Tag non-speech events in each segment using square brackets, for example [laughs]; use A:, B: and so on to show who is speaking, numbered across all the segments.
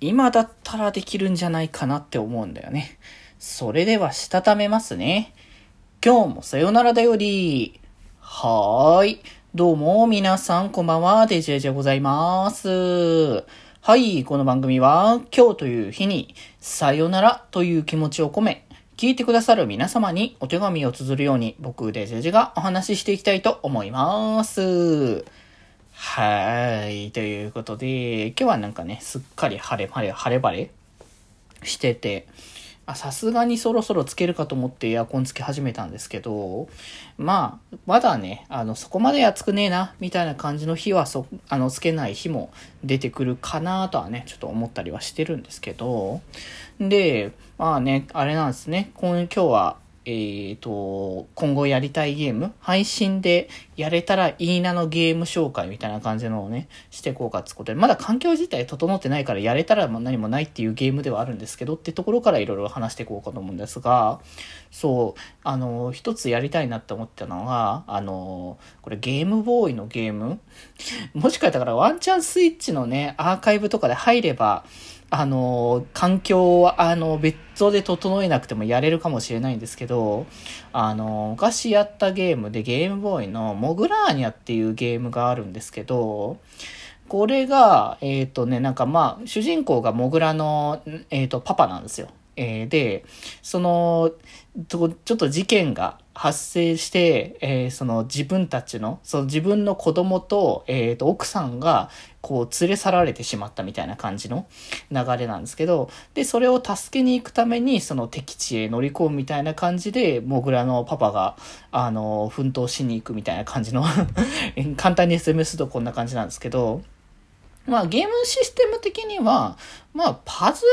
A: 今だったらできるんじゃないかなって思うんだよね。それでは、したためますね。今日もさよならだより。はーい。どうも、皆さん、こんばんは、デジェジでございます。はい、この番組は、今日という日に、さよならという気持ちを込め、聞いてくださる皆様にお手紙を綴るように、僕、デジェジがお話ししていきたいと思います。はい。ということで、今日はなんかね、すっかり晴れ晴れ、晴れ晴れしてて、あ、さすがにそろそろつけるかと思ってエアコンつけ始めたんですけど、まあ、まだね、あの、そこまで暑くねえな、みたいな感じの日はそ、あの、つけない日も出てくるかなとはね、ちょっと思ったりはしてるんですけど、で、まあね、あれなんですね、今日は、えっ、ー、と、今後やりたいゲーム、配信でやれたらいいなのゲーム紹介みたいな感じのをね、していこうかってことで、まだ環境自体整ってないからやれたら何もないっていうゲームではあるんですけどってところからいろいろ話していこうかと思うんですが、そう、あの、一つやりたいなって思ったのは、あの、これゲームボーイのゲーム？もしかしたらワンチャンスイッチのね、アーカイブとかで入れば、あの、環境は、あの、別途で整えなくてもやれるかもしれないんですけど、あの、昔やったゲームでゲームボーイのモグラーニャっていうゲームがあるんですけど、これが、えっ、ー、とね、なんかまあ、主人公がモグラの、えっ、ー、と、パパなんですよ。えー、で、その、ちょっと事件が発生して、えー、その自分たちの、その自分の子供と、えっ、ー、と、奥さんが、こう、連れ去られてしまったみたいな感じの流れなんですけど、で、それを助けに行くために、その敵地へ乗り込むみたいな感じで、モグラのパパが、あの、奮闘しに行くみたいな感じの [laughs] 簡単に説明するとこんな感じなんですけど、まあゲームシステム的には、まあパズル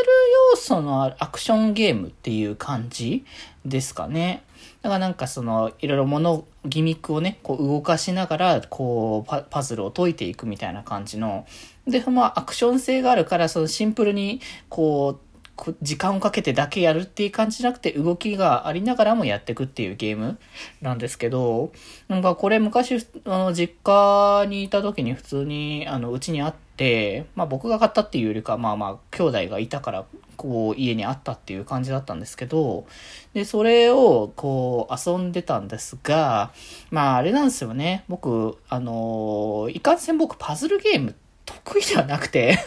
A: 要素のあるアクションゲームっていう感じですかね。だからなんかその、いろいろ物、ギミックをね、こう動かしながら、こうパ、ズルを解いていくみたいな感じの。で、まあアクション性があるから、そのシンプルに、こう、時間をかけてだけやるっていう感じじゃなくて動きがありながらもやっていくっていうゲームなんですけど、なんかこれ昔、あの、実家にいた時に普通に、あの、うちにあって、でまあ僕が買ったっていうよりか、まあまあ兄弟がいたから、こう家にあったっていう感じだったんですけど、で、それをこう遊んでたんですが、まああれなんですよね。僕、あの、いかんせん僕パズルゲーム得意ではなくて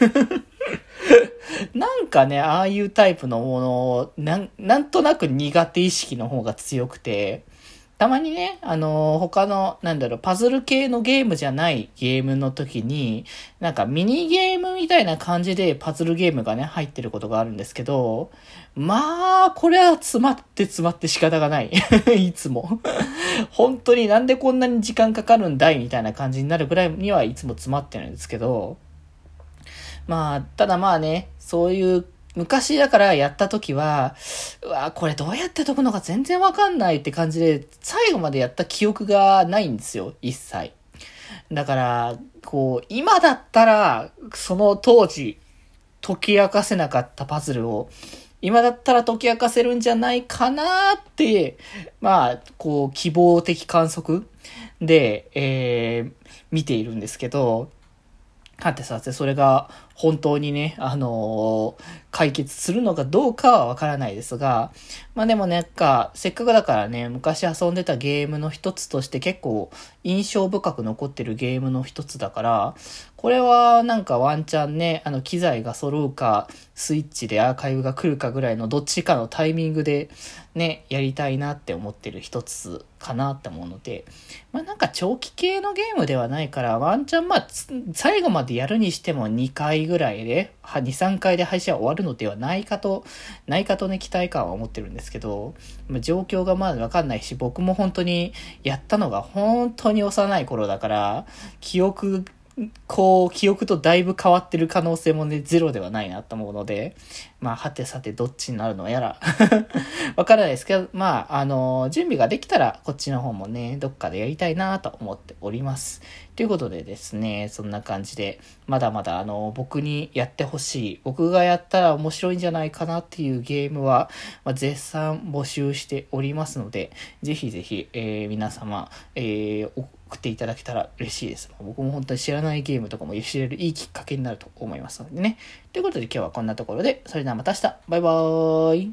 A: [laughs] なんかね、ああいうタイプのものを、なん、なんとなく苦手意識の方が強くて、たまにね、あのー、他の、なんだろう、パズル系のゲームじゃないゲームの時に、なんかミニゲームみたいな感じでパズルゲームがね、入ってることがあるんですけど、まあ、これは詰まって詰まって仕方がない。[laughs] いつも。本当になんでこんなに時間かかるんだいみたいな感じになるぐらいにはいつも詰まってるんですけど、まあ、ただまあね、そういう昔だからやった時は、うわ、これどうやって解くのか全然わかんないって感じで、最後までやった記憶がないんですよ、一切。だから、こう、今だったら、その当時、解き明かせなかったパズルを、今だったら解き明かせるんじゃないかなって、まあ、こう、希望的観測で、えー、見ているんですけど、はてさて、それが本当にね、あのー、解決するのかどうかはわからないですが、まあでもなんか、せっかくだからね、昔遊んでたゲームの一つとして結構印象深く残ってるゲームの一つだから、これはなんかワンチャンね、あの機材が揃うか、スイッチでアーカイブが来るかぐらいのどっちかのタイミングでね、やりたいなって思ってる一つかなって思うので、まあなんか長期系のゲームではないから、ワンチャンまあ、最後までやるにしても2回ぐらいで、2、3回で配信は終わるのではないかと、ないかとね、期待感は思ってるんですけど、状況がまだわかんないし、僕も本当にやったのが本当に幼い頃だから、記憶こう、記憶とだいぶ変わってる可能性もね、ゼロではないなと思うので、まあ、はてさてどっちになるのやら [laughs] わからないですけど、まあ、あの、準備ができたら、こっちの方もね、どっかでやりたいなと思っております。ということでですね、そんな感じで、まだまだあの、僕にやってほしい、僕がやったら面白いんじゃないかなっていうゲームは、まあ、絶賛募集しておりますので、ぜひぜひ、えー、皆様、えー、送っていただけたら嬉しいです。僕も本当に知らないゲームとかも知れるいいきっかけになると思いますのでね。ということで今日はこんなところで、それではまた明日バイバーイ